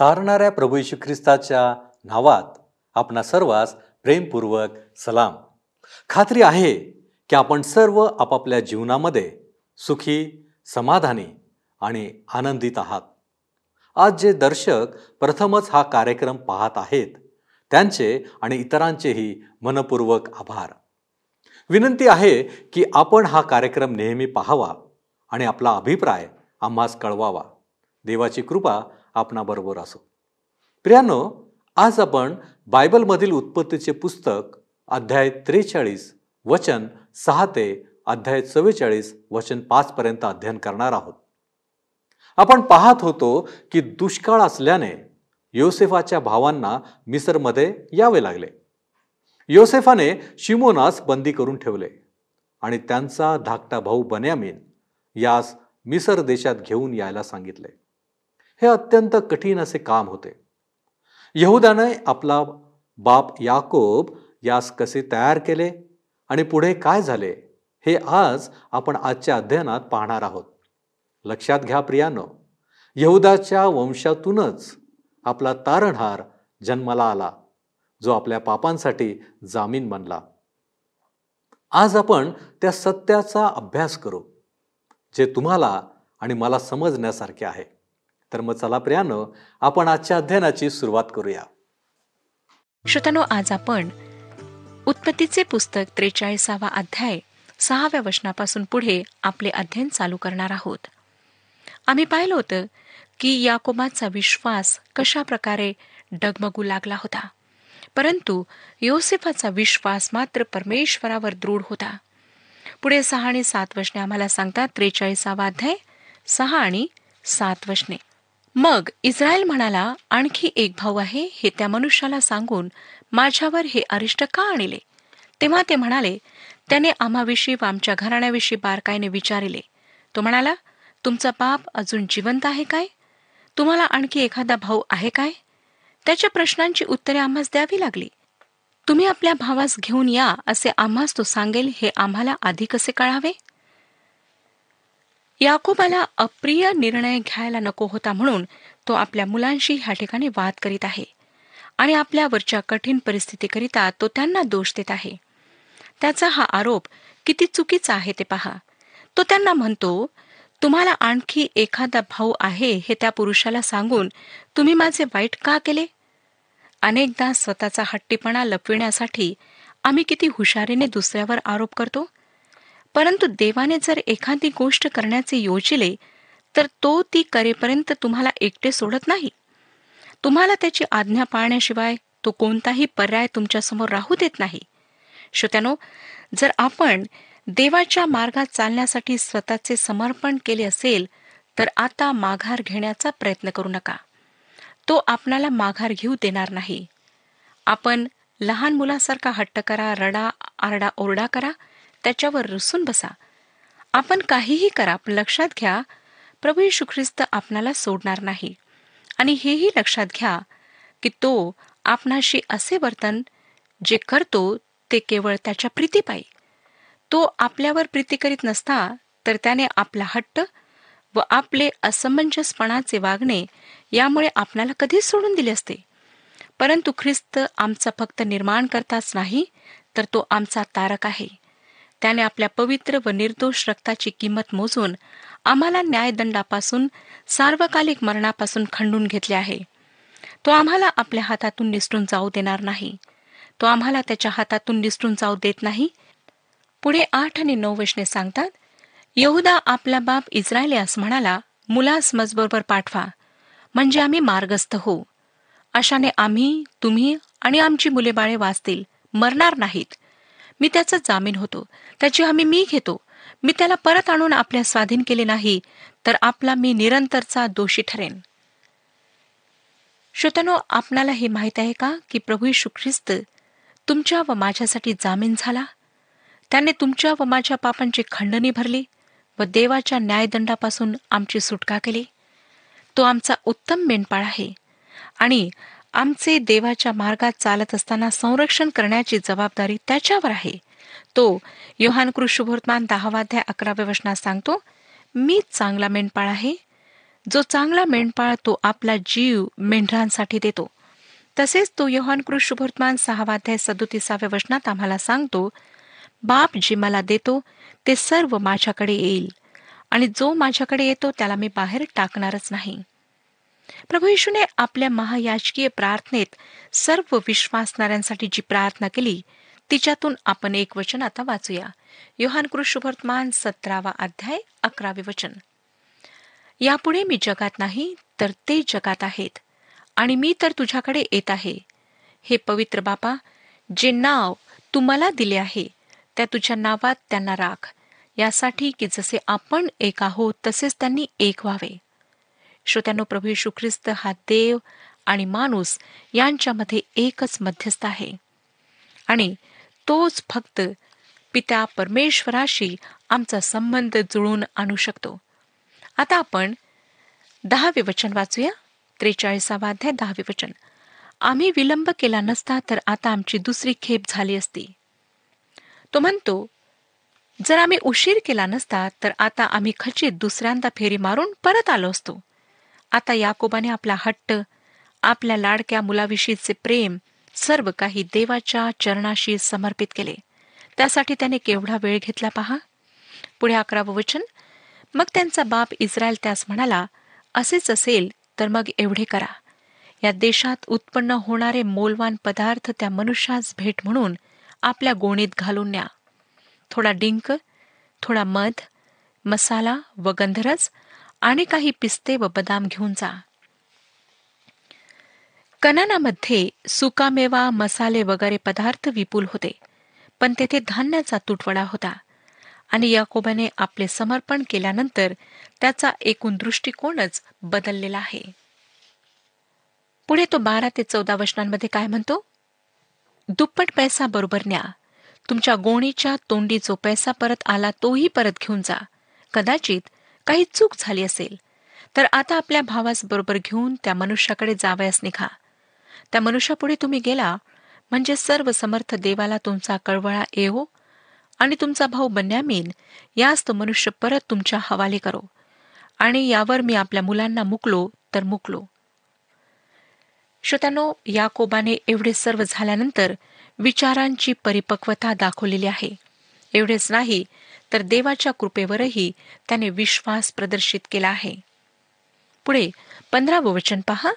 तारणाऱ्या प्रभू यशू ख्रिस्ताच्या नावात आपणा सर्वांस प्रेमपूर्वक सलाम. खात्री आहे की आपण सर्व आपापल्या जीवनामध्ये सुखी समाधानी आणि आनंदित आहात. आज जे दर्शक प्रथमच हा कार्यक्रम पाहत आहेत त्यांचे आणि इतरांचेही मनपूर्वक आभार. विनंती आहे की आपण हा कार्यक्रम नेहमी पाहावा आणि आपला अभिप्राय आम्हास कळवावा. देवाची कृपा आपणाबरोबर असो. प्रियानो आज आपण बायबलमधील उत्पत्तीचे पुस्तक अध्याय त्रेचाळीस वचन सहा ते अध्याय चव्वेचाळीस वचन पाचपर्यंत अध्ययन करणार आहोत. आपण पाहत होतो की दुष्काळ असल्याने योसेफाच्या भावांना मिसरमध्ये यावे लागले. योसेफाने शिमोनास बंदी करून ठेवले आणि त्यांचा धाकटा भाऊ बन्यामीन यास मिसर देशात घेऊन यायला सांगितले. हे अत्यंत कठीण असे काम होते. यहुदाने आपला बाप याकोब यास कसे तयार केले आणि पुढे काय झाले हे आज आपण आजच्या अध्ययनात पाहणार आहोत. लक्षात घ्या प्रियानो यहुदाच्या वंशातूनच आपला तारणहार जन्माला आला जो आपल्या पापांसाठी जामीन बनला. आज आपण त्या सत्याचा अभ्यास करू जे तुम्हाला आणि मला समजण्यासारखे आहे. तर मग चला प्रियानो आपण आजच्या अध्ययनाची सुरुवात करूया. श्रोतनो आज आपण उत्पत्तीचे पुस्तक त्रेचाळीसावा अध्याय सहाव्या वचनापासून पुढे आपले अध्ययन चालू करणार आहोत. आम्ही पाहिलं होतं की याकोबाचा विश्वास कशा प्रकारे डगमगू लागला होता. परंतु योसेफाचा विश्वास मात्र परमेश्वरावर दृढ होता. पुढे सहा आणि सात वचने आम्हाला सांगतात त्रेचाळीसावा अध्याय सहा आणि सात वचने. मग इस्रायल म्हणाला आणखी एक भाऊ आहे हे त्या मनुष्याला सांगून माझ्यावर हे अरिष्ट का आणले? तेव्हा ते म्हणाले त्याने आम्हाविषयी व आमच्या घराण्याविषयी बारकाईने विचारिले. तो म्हणाला तुमचा बाप अजून जिवंत आहे काय? तुम्हाला आणखी एखादा भाऊ आहे काय? त्याच्या प्रश्नांची उत्तरे आम्हास द्यावी लागली. तुम्ही आपल्या भावास घेऊन या असे आम्हास तो सांगेल हे आम्हाला आधी कसे कळावे? याकोबाला अप्रिय निर्णय घ्यायला नको होता म्हणून तो आपल्या मुलांशी ह्या ठिकाणी वाद करीत आहे. आणि आपल्यावरच्या कठीण परिस्थितीकरिता तो त्यांना दोष देत आहे. त्याचा हा आरोप किती चुकीचा आहे ते पहा. तो त्यांना म्हणतो तुम्हाला आणखी एखादा भाऊ आहे हे त्या पुरुषाला सांगून तुम्ही माझे वाईट का केले? अनेकदा स्वतःचा हट्टीपणा लपविण्यासाठी आम्ही किती हुशारीने दुसऱ्यावर आरोप करतो. परंतु देवाने जर एखादी गोष्ट करण्याचे योजिले तर तो ती करेपर्यंत तुम्हाला एकटे सोडत नाही. तुम्हाला त्याची आज्ञा पाळण्याशिवाय तो कोणताही पर्याय तुमच्यासमोर राहू देत नाही. श्रोत्यानो जर आपण देवाच्या मार्गात चालण्यासाठी स्वतःचे समर्पण केले असेल तर आता माघार घेण्याचा प्रयत्न करू नका. तो आपणाला माघार घेऊ देणार नाही. आपण लहान मुलासारखा हट्ट करा रडा आरडा ओरडा करा त्याच्यावर रुसून बसा. आपण काहीही करा पण लक्षात घ्या प्रभू येशू ख्रिस्त आपणाला सोडणार नाही. आणि हेही लक्षात घ्या की तो आपणाशी असे वर्तन जे करतो ते केवळ त्याच्या प्रीतीपायी तो आपल्यावर प्रीती करीत नसता तर त्याने आपला हट्ट व आपले असमंजसपणाचे वागणे यामुळे आपणाला कधीच सोडून दिले असते. परंतु ख्रिस्त आमचा फक्त निर्माण करताच नाही तर तो आमचा तारक आहे. त्याने आपल्या पवित्र व निर्दोष रक्ताची किंमत मोजून आम्हाला न्यायदंडापासून सार्वकालिक मरणापासून खंडून घेतले आहे. तो आम्हाला आपल्या हातातून निसटून जाऊ देणार नाही. तो आम्हाला त्याच्या हातातून निसटून जाऊ देत नाही. पुढे आठ आणि नऊ वशने सांगतात यहुदा आपला बाप इस्रायलियास म्हणाला मुलास मजबरोबर पाठवा म्हणजे आम्ही मार्गस्थ होऊ अशाने आम्ही तुम्ही आणि आमची मुले बाळे वाचतील मरणार नाहीत. मी त्याचा जामीन होतो. त्याची हमी मी घेतो. मी त्याला परत आणून आपल्या स्वाधीन केले नाही तर आपला मी निरंतरचा दोषी ठरेन. श्रोतनो आपणाला हे माहीत आहे का की प्रभू यशू ख्रिस्त तुमच्या व माझ्यासाठी जामीन झाला? त्याने तुमच्या व माझ्या पापांची खंडणी भरली व देवाच्या न्यायदंडापासून आमची सुटका केली. तो आमचा उत्तम मेंढपाळ आहे आणि आमचे देवाच्या मार्गात चालत असताना संरक्षण करण्याची जबाबदारी त्याच्यावर आहे. तो योहान कृष्णभोर्तमान दहावाध्याय अकराव्या वचनात सांगतो मी चांगला मेंढपाळ आहे. जो चांगला मेंढपाळ तो आपला जीव मेंढरांसाठी देतो. तसेच तो योहान शुभवर्तमान सहावाध्याय सदोतीसाव्या वचनात आम्हाला सांगतो बाप जे मला देतो ते सर्व माझ्याकडे येईल. आणि जो माझ्याकडे येतो त्याला मी बाहेर टाकणारच नाही. प्रभू येशूने आपल्या महायाजकीय प्रार्थनेत सर्व विश्वासणाऱ्यांसाठी जी प्रार्थना केली तिच्यातून आपण एक वचन आता वाचूया. योहान कृष्णवर्तमान सतरावा अध्याय अकरावे वचन. यापुढे मी जगात नाही तर ते जगात आहेत आणि मी तर तुझ्याकडे येत आहे. हे पवित्र बापा जे नाव तू मला दिले आहे त्या तुझ्या नावात त्यांना राख. यासाठी की जसे आपण एक आहोत तसेच त्यांनी एक व्हावे. श्रोत्यानो प्रभू येशू ख्रिस्त हा देव आणि माणूस यांच्यामध्ये एकच मध्यस्थ आहे. आणि तोच फक्त पित्या परमेश्वराशी आमचा संबंध जुळून आणू शकतो. आता आपण दहावे वचन वाचूया. त्रेचाळीसावा अध्याय दहावे वचन. आम्ही विलंब केला नसता तर आता आमची दुसरी खेप झाली असती. तो म्हणतो जर आम्ही उशीर केला नसता तर आता आम्ही खचित दुसऱ्यांदा फेरी मारून परत आलो असतो. आता याकोबाने आपला हट्ट आपल्या लाडक्या मुलाविषयीचे प्रेम सर्व काही देवाच्या चरणाशी समर्पित केले. त्यासाठी त्याने केवढा वेळ घेतला पहा? पुढे अकरावं वचन. मग त्यांचा बाप इस्रायल त्यास म्हणाला असेच असेल तर मग एवढे करा. या देशात उत्पन्न होणारे मोलवान पदार्थ त्या मनुष्यास भेट म्हणून आपल्या गोणीत घालून न्या. थोडा डिंक थोडा मध मसाला व गंधरस आणि काही पिस्ते व बदाम घेऊन जा. कनानामध्ये सुकामेवा मसाले वगैरे पदार्थ विपुल होते पण तेथे धान्याचा तुटवडा होता आणि याकोबाने आपले समर्पण केल्यानंतर त्याचा एकूण दृष्टिकोनच बदललेला आहे. पुढे तो बारा ते चौदा वचनांमध्ये काय म्हणतो? दुप्पट पैसा बरोबर न्या. तुमच्या गोणीच्या तोंडी जो पैसा परत आला तोही परत घेऊन जा. कदाचित काही चूक झाली असेल तर आता आपल्या भावास बरोबर घेऊन त्या मनुष्याकडे जावयास निघा. त्या मनुष्यापुढे तुम्ही गेला म्हणजे सर्व समर्थ देवाला तुमचा कळवळा येवो आणि तुमचा भाऊ बन्यामीन यास तो मनुष्य परत तुमच्या हवाले करो. आणि यावर मी आपल्या मुलांना मुकलो तर मुकलो. श्रोत्यानो याकोबाने एवढे सर्व झाल्यानंतर विचारांची परिपक्वता दाखवलेली आहे. एवढेच नाही तर देवाच्या कृपेवरही त्याने विश्वास प्रदर्शित केला आहे. पुढे पंधरावं वचन पहा.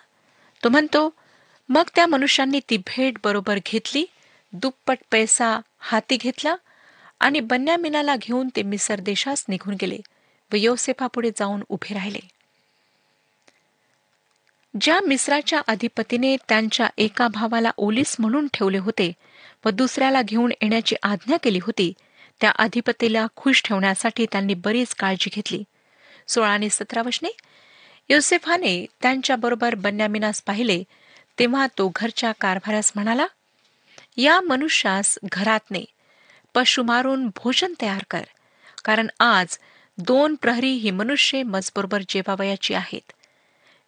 तो म्हणतो मग त्या मनुष्यांनी ती भेट बरोबर घेतली दुप्पट पैसा हाती घेतला आणि बन्यामिनाला घेऊन ते मिसर देशास निघून गेले व योसेफापुढे जाऊन उभे राहिले. ज्या मिस्राच्या अधिपतीने त्यांच्या एका भावाला ओलीस म्हणून ठेवले होते व दुसऱ्याला घेऊन येण्याची आज्ञा केली होती त्या अधिपतीला खुश ठेवण्यासाठी त्यांनी बरीच काळजी घेतली. सोळा आणि सतरा वशने योसेफाने त्यांच्याबरोबर बन्यामिनास पाहिले तेव्हा तो घरच्या कारभारास म्हणाला या मनुष्यास घरात ने पशु मारून भोजन तयार कर कारण आज दोन प्रहरी ही मनुष्य मजबरोबर जेवावयाची आहेत.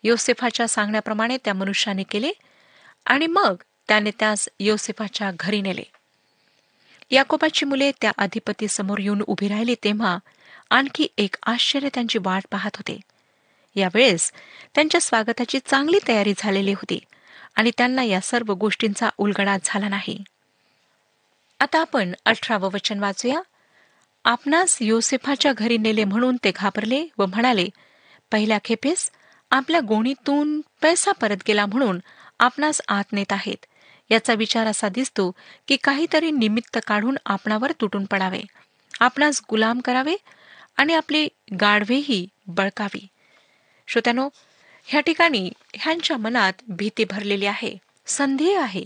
योसेफाच्या सांगण्याप्रमाणे त्या मनुष्याने केले आणि मग त्याने त्यास योसेफाच्या घरी नेले. याकोबाची मुले त्या अधिपती समोर येऊन उभी राहिली तेव्हा आणखी एक आश्चर्य त्यांची वाट पाहत होते. यावेळेस त्यांच्या स्वागताची चांगली तयारी झालेली होती आणि त्यांना या सर्व गोष्टींचा उलगडा झाला नाही. आता आपण अठरावं वचन वाचूया. आपणास योसेफाच्या घरी नेले म्हणून ते घाबरले व म्हणाले पहिल्या खेपेस आपल्या गोणीतून पैसा परत गेला म्हणून आपणास आत नेत आहेत. याचा विचार असा दिसतो की काहीतरी निमित्त काढून आपणावर तुटून पडावे. आपणास गुलाम करावे आणि आपली गाढवेही बळकावी. श्रोत्यानो ह्या ठिकाणी ह्यांच्या मनात भीती भरलेली आहे संधी आहे.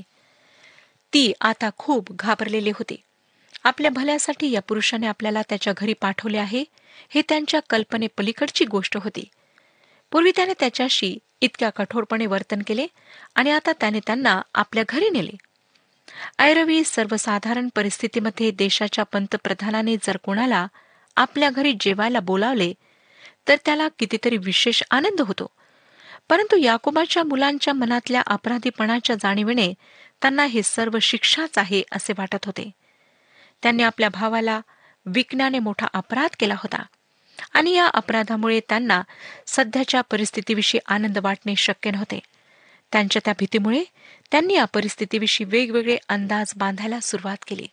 ती आता खूप घाबरलेली होती. आपल्या भल्यासाठी या पुरुषाने आपल्याला त्याच्या घरी पाठवले आहे हे त्यांच्या कल्पनेपलीकडची गोष्ट होती. पूर्वी त्याने त्याच्याशी इतक्या कठोरपणे वर्तन केले आणि आता त्याने त्यांना आपल्या घरी नेले. ऐरवी सर्वसाधारण परिस्थितीमध्ये देशाच्या पंतप्रधानाने जर कोणाला आपल्या घरी जेवायला बोलावले तर त्याला कितीतरी विशेष आनंद होतो. परंतु याकोबाच्या मुलांच्या मनातल्या अपराधीपणाच्या जाणीवेने त्यांना हे सर्व शिक्षाच आहे असे वाटत होते. त्यांनी आपल्या भावाला विकण्याने मोठा अपराध केला होता. आणि या अपराधामुळे त्यांना सध्याच्या परिस्थितीविषयी आनंद वाटणे शक्य नव्हते. त्यांच्या त्या भीतीमुळे त्यांनी या परिस्थितीविषयी वेगवेगळे अंदाज बांधायला सुरुवात केली.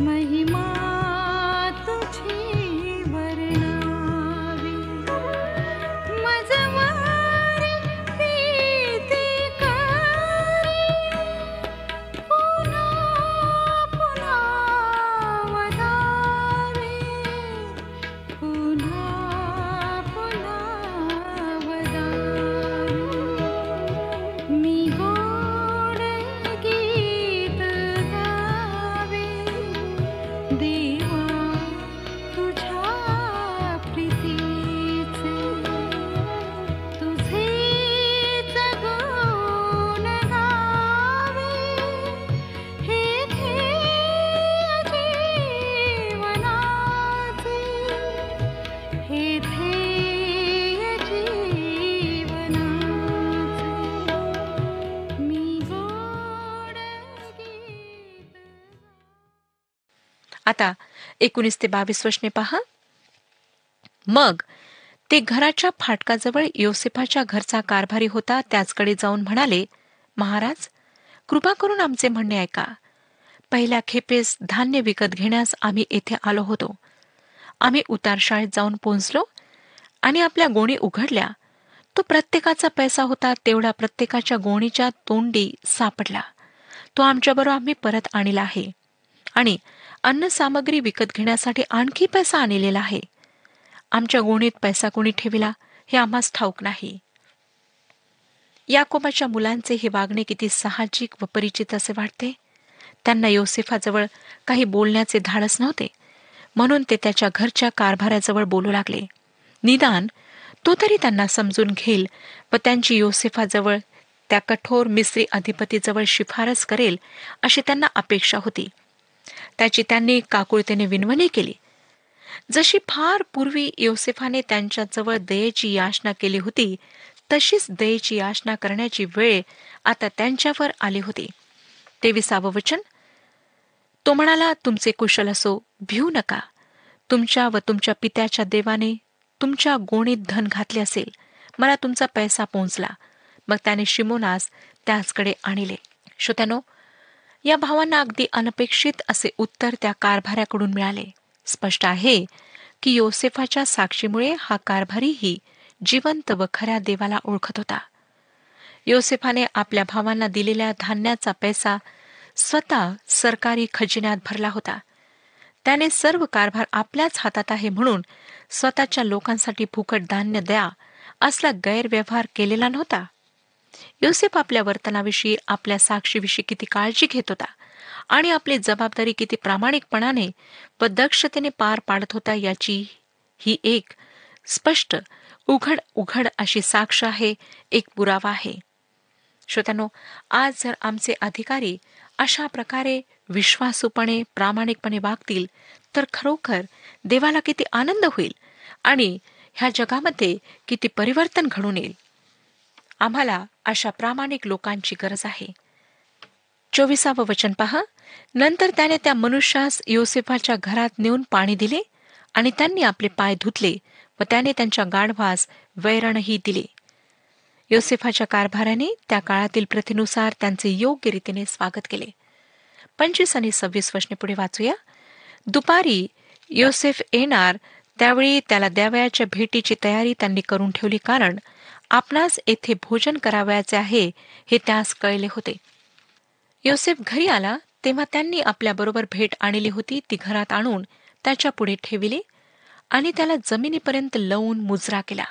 महिमा आता एकोणीस ते बावीस वशने पहा. मग ते घराच्या फाटकाजवळ योसेफाच्या घरचा कारभारी होता त्याचकडे जाऊन म्हणाले महाराज कृपा करून आमचे म्हणणे ऐका. पहिल्या खेपेस धान्य विकत घेण्यास आम्ही येथे आलो होतो. आम्ही उतारशाळेत जाऊन पोहोचलो आणि आपल्या गोणी उघडल्या. तो प्रत्येकाचा पैसा होता तेवढा प्रत्येकाच्या गोणीच्या तोंडी सापडला. तो आमच्याबरोबर आम्ही परत आणला आहे. आणि अन्न सामग्री विकत घेण्यासाठी आणखी पैसा आणलेला आहे. आमच्या गोणीत पैसा कोणी ठेविला हे आम्हास ठाऊक नाही. याकोबाच्या मुलांचे हे वागणे किती साहजिक व परिचित असे वाटते. त्यांना योसेफाजवळ काही बोलण्याचे धाडस नव्हते. म्हणून ते त्याच्या घरच्या कारभाराजवळ बोलू लागले. निदान तो तरी त्यांना समजून घेईल व त्यांची योसेफाजवळ त्या कठोर मिस्री अधिपतीजवळ शिफारस करेल अशी त्यांना अपेक्षा होती. त्याची त्यांनी काकुळतेने विनवणी केली. जशी फार पूर्वी योसेफाने त्यांच्याजवळ दयेची याचना केली होती तशीच दयेची याचना करण्याची वेळ आता त्यांच्यावर आली होती. तेविसावं वचन तो म्हणाला तुमचे कुशल असो भिऊ नका. तुमच्या व तुमच्या पित्याच्या देवाने तुमच्या गोणीत धन घातले असेल. मला तुमचा पैसा पोहोचला. मग त्याने शिमोनास त्याचकडे आणले. श्रोत्यानो या भावांना अगदी अनपेक्षित असे उत्तर त्या कारभाऱ्याकडून मिळाले. स्पष्ट आहे की योसेफाच्या साक्षीमुळे हा कारभारीही जिवंत व खऱ्या देवाला ओळखत होता. योसेफाने आपल्या भावांना दिलेल्या धान्याचा पैसा स्वतः सरकारी खजिन्यात भरला होता. त्याने सर्व कारभार आपल्याच हातात आहे म्हणून स्वतःच्या लोकांसाठी फुकट धान्य द्या असला गैरव्यवहार केलेला नव्हता. योसेफ आपल्या वर्तनाविषयी आपल्या साक्षीविषयी किती काळजी घेत होता आणि आपली जबाबदारी किती प्रामाणिकपणाने व दक्षतेने पार पाडत होता याची ही एक स्पष्ट उघड उघड अशी साक्ष आहे एक पुरावा आहे. श्रोत्यानो आज जर आमचे अधिकारी अशा प्रकारे विश्वासूपणे प्रामाणिकपणे वागतील तर खरोखर देवाला किती आनंद होईल आणि ह्या जगामध्ये किती परिवर्तन घडून येईल. आम्हाला अशा प्रामाणिक लोकांची गरज आहे. चोवीसावं वचन पहा. नंतर त्याने त्या मनुष्यास योसेफाच्या घरात नेऊन पाणी दिले आणि त्यांनी आपले पाय धुतले व त्याने त्यांच्या गाढवास वैरणही दिले. योसेफाच्या कारभाराने त्या काळातील प्रथेनुसार त्यांचे योग्य रीतीने स्वागत केले. पंचवीस आणि सव्वीस वचने पुढे वाचूया. दुपारी योसेफ येणार त्यावेळी त्याला द्यावयाच्या भेटीची तयारी त्यांनी करून ठेवली कारण आपणास येथे भोजन करावयाचे आहे हे त्यास कळले होते. योसेफ घरी आला तेव्हा त्यांनी आपल्याबरोबर भेट आणली होती ती घरात आणून त्याच्या पुढे ठेविली आणि त्याला जमिनीपर्यंत लवून मुजरा केला.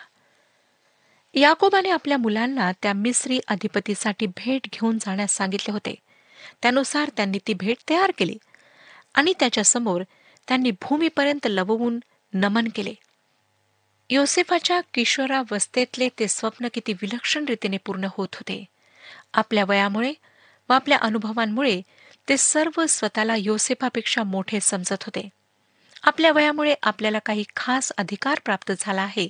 याकोबाने आपल्या मुलांना त्या मिस्री अधिपतीसाठी भेट घेऊन जाण्यास सांगितले होते. त्यानुसार त्यांनी ती भेट तयार केली आणि त्याच्यासमोर त्यांनी भूमीपर्यंत लवून नमन केले. योसेफाच्या किशोरावस्थेतले ते स्वप्न किती विलक्षण रीतीने पूर्ण होत होते. आपल्या वयामुळे व आपल्या अनुभवांमुळे ते सर्व स्वतःला योसेफापेक्षा मोठे समजत होते. आपल्या वयामुळे आपल्याला काही खास अधिकार प्राप्त झाला आहे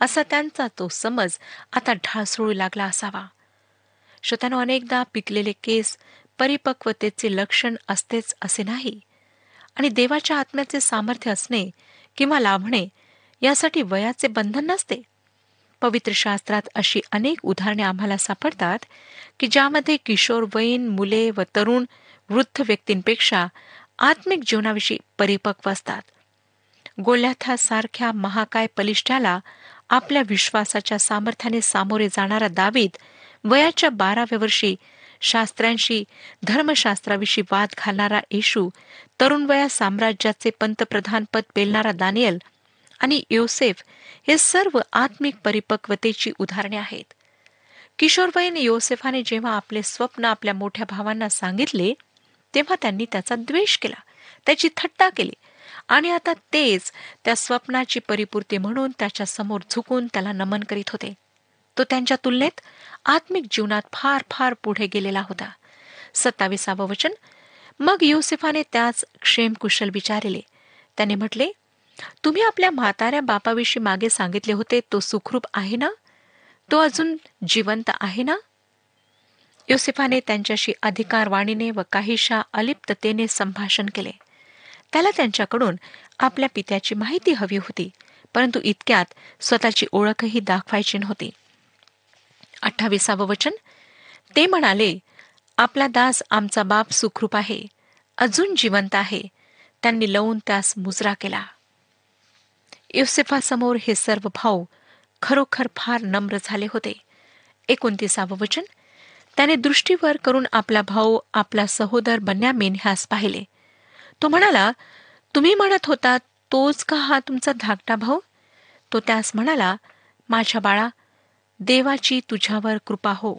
असा त्यांचा तो समज आता ढासळू लागला असावा. श्रोत्यानो अनेकदा पिकलेले केस परिपक्वतेचे लक्षण असतेच असे नाही. आणि देवाच्या आत्म्याचे सामर्थ्य असणे किंवा लाभणे यासाठी वयाचे बंधन नसते. पवित्र शास्त्रात अशी अनेक उदाहरणे आम्हाला सापडतात की ज्यामध्ये किशोरवयीन मुले व तरुण वृद्ध व्यक्तींपेक्षा आत्मिक जीवनाविषयी परिपक्व असतात. गोल्याथासारख्या महाकाय पलिष्ठाला आपल्या विश्वासाच्या सामर्थ्याने सामोरे जाणारा दावीद वयाच्या बाराव्या वर्षी शास्त्रांशी धर्मशास्त्राविषयी वाद घालणारा येशू तरुण वया साम्राज्याचे पंतप्रधान पद पेलणारा दानियल आणि योसेफ हे सर्व आत्मिक परिपक्वतेची उदाहरणे आहेत. किशोरवयीन योसेफाने जेव्हा आपले स्वप्न आपल्या मोठ्या भावांना सांगितले तेव्हा त्यांनी त्याचा द्वेष केला त्याची थट्टा केली आणि आता तेच त्या स्वप्नाची परिपूर्ती म्हणून त्याच्यासमोर झुकून त्याला नमन करीत होते. तो त्यांच्या तुलनेत आत्मिक जीवनात फार फार पुढे गेलेला होता. सत्ताविसावं वचन. मग युसेफाने त्याच क्षेमकुशल विचारले. त्याने म्हटले तुम्ही आपल्या म्हाताऱ्या बापाविषयी मागे सांगितले होते तो सुखरूप आहे ना? तो अजून जिवंत आहे ना? योसेफाने त्यांच्याशी अधिकारवाणीने व काहीशा अलिप्ततेने संभाषण केले. त्याला त्यांच्याकडून आपल्या पित्याची माहिती हवी होती परंतु इतक्यात स्वतःची ओळखही दाखवायची नव्हती. अठ्ठावीसावं वचन ते म्हणाले आपला दास आमचा बाप सुखरूप आहे अजून जिवंत आहे. त्यांनी लवून त्यास मुजरा केला. युसेफासमोर हे सर्व भाऊ खरोखर फार नम्र झाले होते. एकोणतीसावं वचन. त्याने दृष्टीवर करून आपला भाऊ आपला सहोदर बन्यामीन ह्यास पाहिले. तो म्हणाला तुम्ही म्हणत होता तोच का हा तुमचा धाकटा भाऊ? तो त्यास म्हणाला माझ्या बाळा देवाची तुझ्यावर कृपा हो.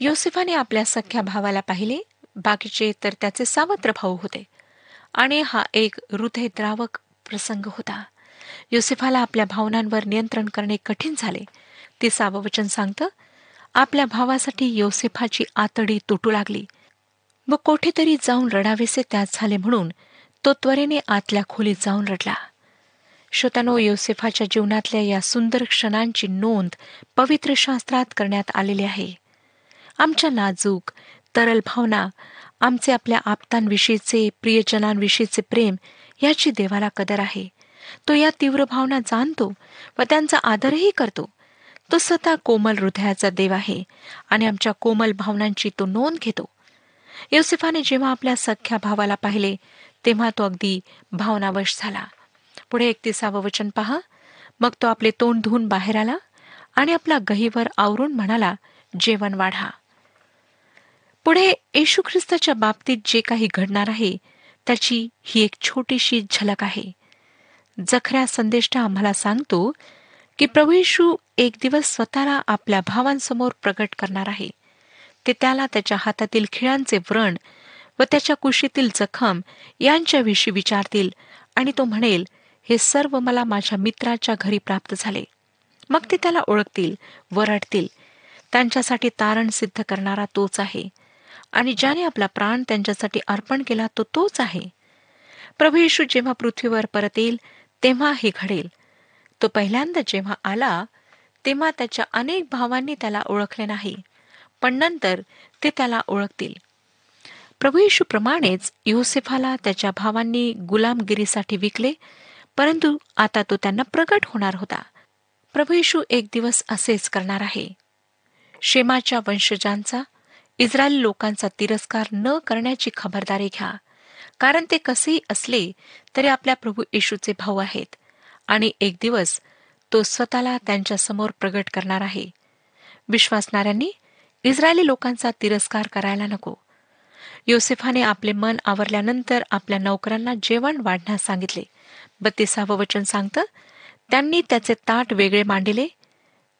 योसेफाने आपल्या सख्या भावाला पाहिले. बाकीचे तर त्याचे सावत्र भाऊ होते. आणि हा एक हृदयद्रावक प्रसंग होता. योसेफाला आपल्या भावनांवर नियंत्रण करणे कठीण झाले. ते वचन सांगतं आपल्या भावासाठी योसेफाची आतडी तुटू लागली. व कोठेतरी जाऊन रडावेसे त्यात झाले म्हणून तो त्वरेने आतल्या खोलीत जाऊन रडला. श्रोतानो योसेफाच्या जीवनातल्या या सुंदर क्षणांची नोंद पवित्र शास्त्रात करण्यात आलेली आहे. आमच्या नाजूक तरल भावना आमचे आपल्या आप्तांविषयीचे प्रियजनांविषयीचे प्रेम याची देवाला कदर आहे. तो या तीव्र भावना जाणतो व त्यांचा आदरही करतो. तो स्वतः कोमल हृदयाचा देव आहे आणि आमच्या कोमल भावनांची तो नोंद घेतो. योसेफाने जेव्हा आपल्या सख्या भावाला पाहिले तेव्हा तो अगदी भावनावश झाला. पुढे एकतीसावं वचन पहा. मग तो आपले तोंड धुवून बाहेर आला आणि आपला गहीवर आवरून म्हणाला जेवण वाढा. पुढे येशू ख्रिस्ताच्या बाबतीत जे काही घडणार आहे त्याची ही एक छोटीशी झलक आहे. जखऱ्या संदेष्ट आम्हाला सांगतो की प्रभू येशू एक दिवस स्वतःला आपल्या भावांसमोर प्रकट करणार आहे. ते त्याला त्याच्या हातातील खिळांचे व्रण व त्याच्या कुशीतील जखम यांच्याविषयी विचारतील आणि तो म्हणेल हे सर्व मला माझ्या मित्राच्या घरी प्राप्त झाले. मग ते त्याला ओळखतील वरडतील. त्यांच्यासाठी तारण सिद्ध करणारा तोच आहे. आणि ज्याने आपला प्राण त्यांच्यासाठी अर्पण केला तो तोच आहे. प्रभू येशू जेव्हा पृथ्वीवर परत येईल तेव्हा हे घडेल. तो पहिल्यांदा जेव्हा आला तेव्हा त्याच्या अनेक भावांनी त्याला ओळखले नाही पण नंतर ते त्याला ओळखतील. प्रभू येशूप्रमाणेच योसेफाला त्याच्या भावांनी गुलामगिरीसाठी विकले परंतु आता तो त्यांना प्रगट होणार होता. प्रभू येशू एक दिवस असेच करणार आहे. शेमाच्या वंशजांचा इस्रायल लोकांचा तिरस्कार न करण्याची खबरदारी घ्या. कारण ते कसेही असले तरी आपल्या प्रभू येशूचे भाऊ आहेत. आणि एक दिवस तो स्वतःला त्यांच्यासमोर प्रगट करणार आहे. विश्वासणाऱ्यांनी इस्रायली लोकांचा तिरस्कार करायला नको. योसेफाने आपले मन आवरल्यानंतर आपल्या नौकरांना जेवण वाढण्यास सांगितले. बत्तीसावं वचन सांगतं त्यांनी त्याचे ताट वेगळे मांडिले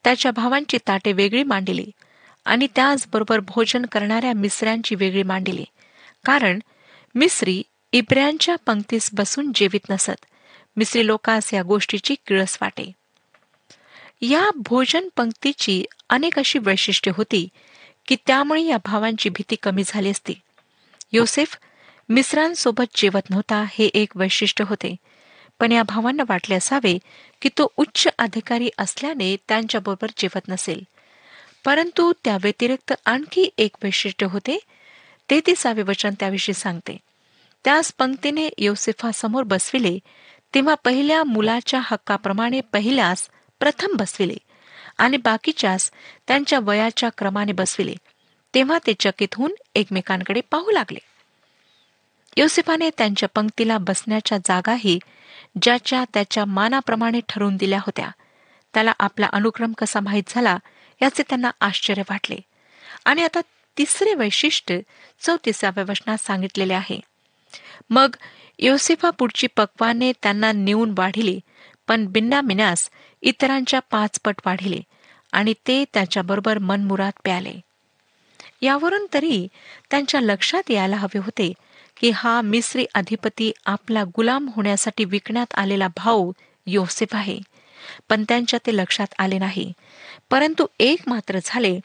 त्याच्या भावांची ताटे वेगळी मांडिली आणि त्याचबरोबर भोजन करणाऱ्या मिसऱ्यांची वेगळी मांडिली. कारण मिस्री इब्र्यांच्या पंक्तीस बसून जेवित नसत. मिस्री लोकांस या गोष्टीची किळस वाटे. या भोजन पंक्तीची अनेक अशी वैशिष्ट्ये होती की त्यामुळे या भावांची भीती कमी झाली असती. योसेफ मिस्रांसोबत जेवत नव्हता हे एक वैशिष्ट्य होते. पण या भावांना वाटले असावे की तो उच्च अधिकारी असल्याने त्यांच्याबरोबर जेवत नसेल. परंतु त्या व्यतिरिक्त आणखी एक वैशिष्ट्य होते. ते तिसावे वचन त्याविषयी सांगते. त्याच पंक्तीने योसेफासमोर बसविले तेव्हा पहिल्या मुलाच्या हक्काप्रमाणे पहिल्यास प्रथम बसविले आणि बाकीच्यास त्यांच्या वयाच्या क्रमाने बसविले तेव्हा ते चकित होऊन एकमेकांकडे पाहू लागले. योसेफाने त्यांच्या पंक्तीला बसण्याच्या जागाही ज्याच्या त्याच्या मानाप्रमाणे ठरवून दिल्या होत्या त्याला आपला अनुक्रम कसा माहीत झाला याचे त्यांना आश्चर्य वाटले. आणि आता तिसरे वैशिष्ट्य चौतीसाव्या वचनात सांगितलेले आहे. मग योसेफा पुढची पक्वाने त्यांना नेऊन वाढिली पण बिन्ना मिनास इतरांच्या पाचपट वाढिले आणि ते त्याच्याबरोबर मनमुरात प्याले. यावरून तरी त्यांच्या लक्षात यायला हवे होते की हा मिस्री अधिपती आपला गुलाम होण्यासाठी विकण्यात आलेला भाऊ योसेफ आहे पण त्यांच्या ते लक्षात आले नाही. परंतु एक मात्र झाले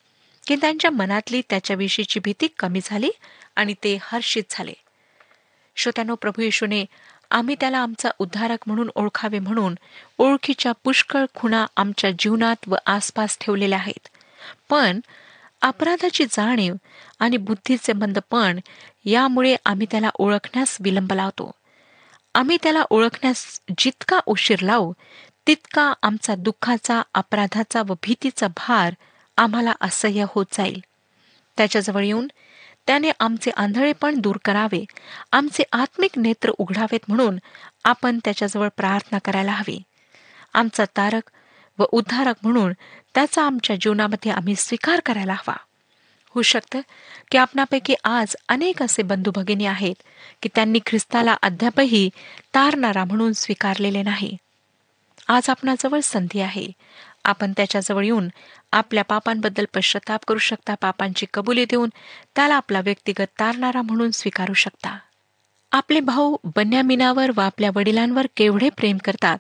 की त्यांच्या मनातली त्याच्याविषयीची भीती कमी झाली आणि ते हर्षित झाले. श्रोत्यानो प्रभू येशूने आम्ही त्याला आमचा उद्धारक म्हणून ओळखावे म्हणून ओळखीच्या पुष्कळ खुणा आमच्या जीवनात व आसपास ठेवलेल्या आहेत. पण अपराधाची जाणीव आणि बुद्धीचे मंदपण यामुळे आम्ही त्याला ओळखण्यास विलंब लावतो. आम्ही त्याला ओळखण्यास जितका उशीर लावू तितका आमचा दुःखाचा अपराधाचा व भीतीचा भार आम्हाला असह्य होत जाईल. त्याच्याजवळ येऊन त्याने आमचे आंधळेपण दूर करावे आमचे आत्मिक नेत्र उघडावेत म्हणून आपण त्याच्याजवळ प्रार्थना करायला हवी. आमचा तारक व उद्धारक म्हणून त्याचा आमच्या जीवनामध्ये आम्ही स्वीकार करायला हवा. होऊ शकतं की आपणापैकी आज अनेक असे बंधू भगिनी आहेत की त्यांनी ख्रिस्ताला अद्यापही तारणारा म्हणून स्वीकारलेले नाही. आज आपणाजवळ संधी आहे. आपण त्याच्याजवळ येऊन आपल्या पापांबद्दल पश्चाताप करू शकता पापांची कबुली देऊन त्याला आपला व्यक्तिगत तारणारा म्हणून स्वीकारू शकता. आपले भाऊ बन्यामिनावर व आपल्या वडिलांवर केवढे प्रेम करतात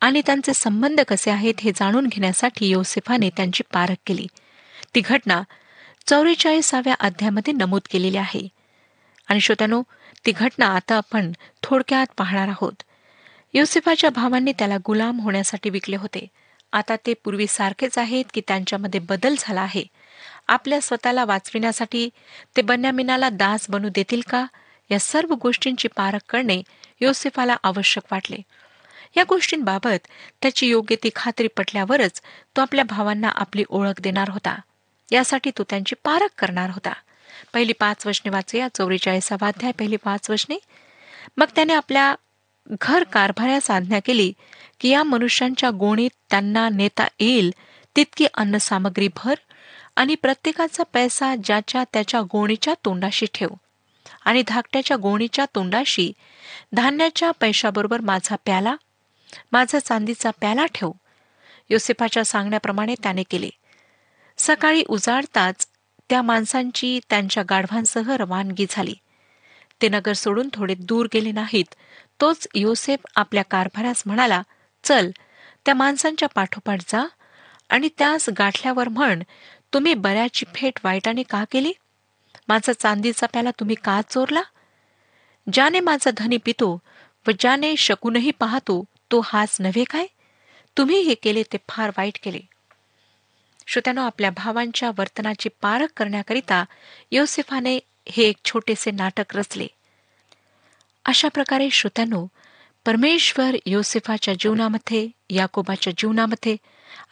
आणि त्यांचे संबंध कसे आहेत हे जाणून घेण्यासाठी योसेफाने त्यांची पारख केली. ती घटना चौवेचाळीसाव्या अध्यामध्ये नमूद केलेली आहे. आणि श्रोत्यानो ती घटना आता आपण थोडक्यात पाहणार आहोत. योसेफाच्या भावांनी त्याला गुलाम होण्यासाठी विकले होते. आता ते पूर्वी सारखेच आहेत की त्यांच्यामध्ये बदल झाला आहे. आपल्या स्वतःला वाचविण्यासाठी ते बन्यामिनाला दास बनू देतील का? या सर्व गोष्टींची पारख करणे योसेफाला आवश्यक वाटले. या गोष्टींबाबत त्याची योग्य ती खात्री पटल्यावरच तो आपल्या भावांना आपली ओळख देणार होता. यासाठी तो त्यांची पारख करणार होता. पहिली पाच वचने वाचूया. चौवेचाळीसा वाध्याय पहिली पाच वचने. मग त्याने आपल्या घर कारभाऱ्यास आज्ञा केली. की या मनुष्यांच्या गोणीत त्यांना नेता येईल तितकी अन्नसामग्री भर आणि प्रत्येकाचा पैसा ज्याच्या त्याच्या गोणीच्या तोंडाशी ठेव. आणि धाकट्याच्या गोणीच्या तोंडाशी धान्याच्या पैशाबरोबर माझा प्याला माझा चांदीचा प्याला ठेव योसेफाच्या सांगण्याप्रमाणे त्याने केले. सकाळी उजाडताच त्या माणसांची त्यांच्या गाढवांसह रवानगी झाली. ते नगर सोडून थोडे दूर गेले नाहीत तोच योसेफ आपल्या कारभारास म्हणाला चल त्या माणसांच्या पाठोपाठ जा आणि त्यास गाठल्यावर म्हण तुम्ही बऱ्याची फेट वाईटाने का केली? माझा चांदीचा प्याला तुम्ही का चोरला? ज्याने माझा धनी पितो व ज्याने शकूनही पाहतो तो हाच नव्हे काय? तुम्ही हे केले ते फार वाईट केले. श्रोत्यानो आपल्या भावांच्या वर्तनाची पारख करण्याकरिता योसेफाने हे एक छोटेसे नाटक रचले. अशा प्रकारे श्रोत्यानो परमेश्वर योसेफाच्या जीवनामध्ये याकोबाच्या जीवनामध्ये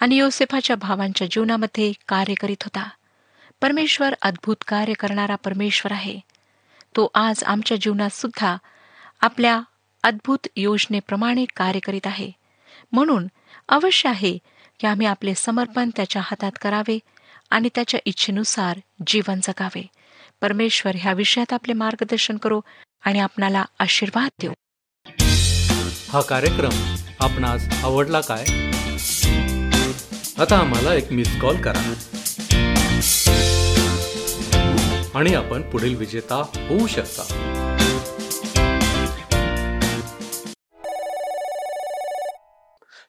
आणि योसेफाच्या भावांच्या जीवनामध्ये कार्य करीत होता. परमेश्वर अद्भुत कार्य करणारा परमेश्वर आहे. तो आज आमच्या जीवनात सुद्धा आपल्या अद्भुत योजनेप्रमाणे कार्य करीत आहे. म्हणून अवश्य आहे की आम्ही आपले समर्पण त्याच्या हातात करावे आणि त्याच्या इच्छेनुसार जीवन जगावे. परमेश्वर ह्या विषयात आपले मार्गदर्शन करो आणि आपणाला आशीर्वाद देऊ. हा कार्यक्रम आपणास आवडला काय? आता आम्हाला एक मिस कॉल करा. आणि आपण पुढील विजेता होऊ शकता.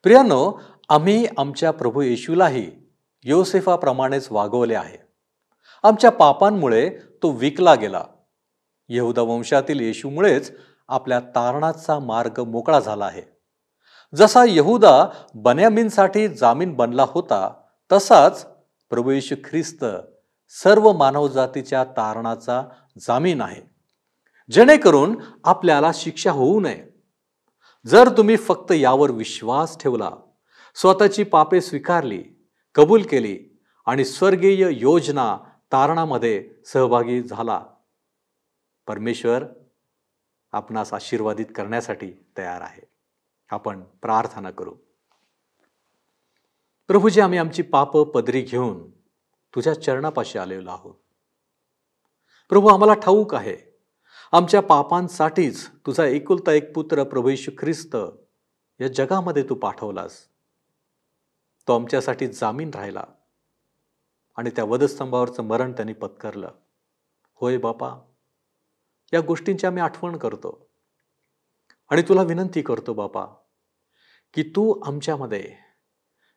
प्रियानो आम्ही आमच्या प्रभू येशूलाही योसेफाप्रमाणेच वागवले आहे. आमच्या पापांमुळे तो विकला गेला. यहुदा वंशातील येशूमुळेच आपल्या तारणाचा मार्ग मोकळा झाला आहे. जसा यहुदा बन्यामीनसाठी जामीन बनला होता तसाच प्रभू येशू ख्रिस्त सर्व मानवजातीच्या तारणाचा जामीन आहे. जेणेकरून आपल्याला शिक्षा होऊ नये. जर तुम्ही फक्त यावर विश्वास ठेवला स्वतःची पापे स्वीकारली कबूल केली आणि स्वर्गीय योजना तारणामध्ये सहभागी झाला. परमेश्वर आपणास आशीर्वादित करण्यासाठी तयार आहे. आपण प्रार्थना करू. प्रभूजी आम्ही आमची पाप पदरी घेऊन तुझ्या चरणापाशी आलेलो आहोत. प्रभू आम्हाला ठाऊक आहे. आमच्या पापांसाठीच तुझा एकुलता एक पुत्र प्रभू येशू ख्रिस्त या जगामध्ये तू पाठवलास. तो आमच्यासाठी जामीन राहिला आणि त्या वधस्तंभावरचं मरण त्यांनी पत्करलं. होय बापा या गोष्टींची आम्ही आठवण करतो. आणि तुला विनंती करतो बापा की तू आमच्यामध्ये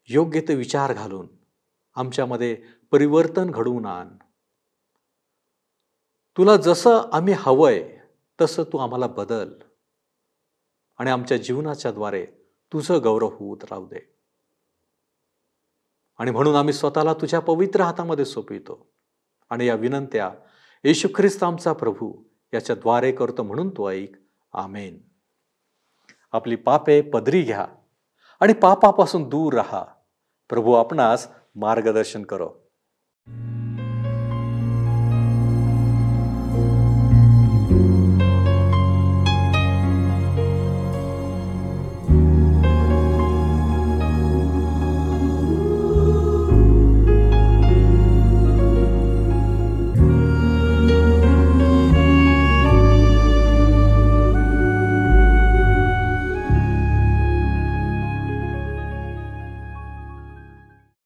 योग्य ते विचार घालून आमच्यामध्ये परिवर्तन घडवून आण. तुला जसं आम्ही हवंय तसं तू आम्हाला बदल. आणि आमच्या जीवनाच्या द्वारे तुझं गौरव होत राहू दे. आणि म्हणून आम्ही स्वतःला तुझ्या पवित्र हातामध्ये सोपवितो. आणि या विनंत्या येशू ख्रिस्त आमचा प्रभू याच्या द्वारे करतो म्हणून तो ऐक. आमेन. आपली पापे पदरी घ्या आणि पापापासून दूर राहा. प्रभू आपणास मार्गदर्शन करो.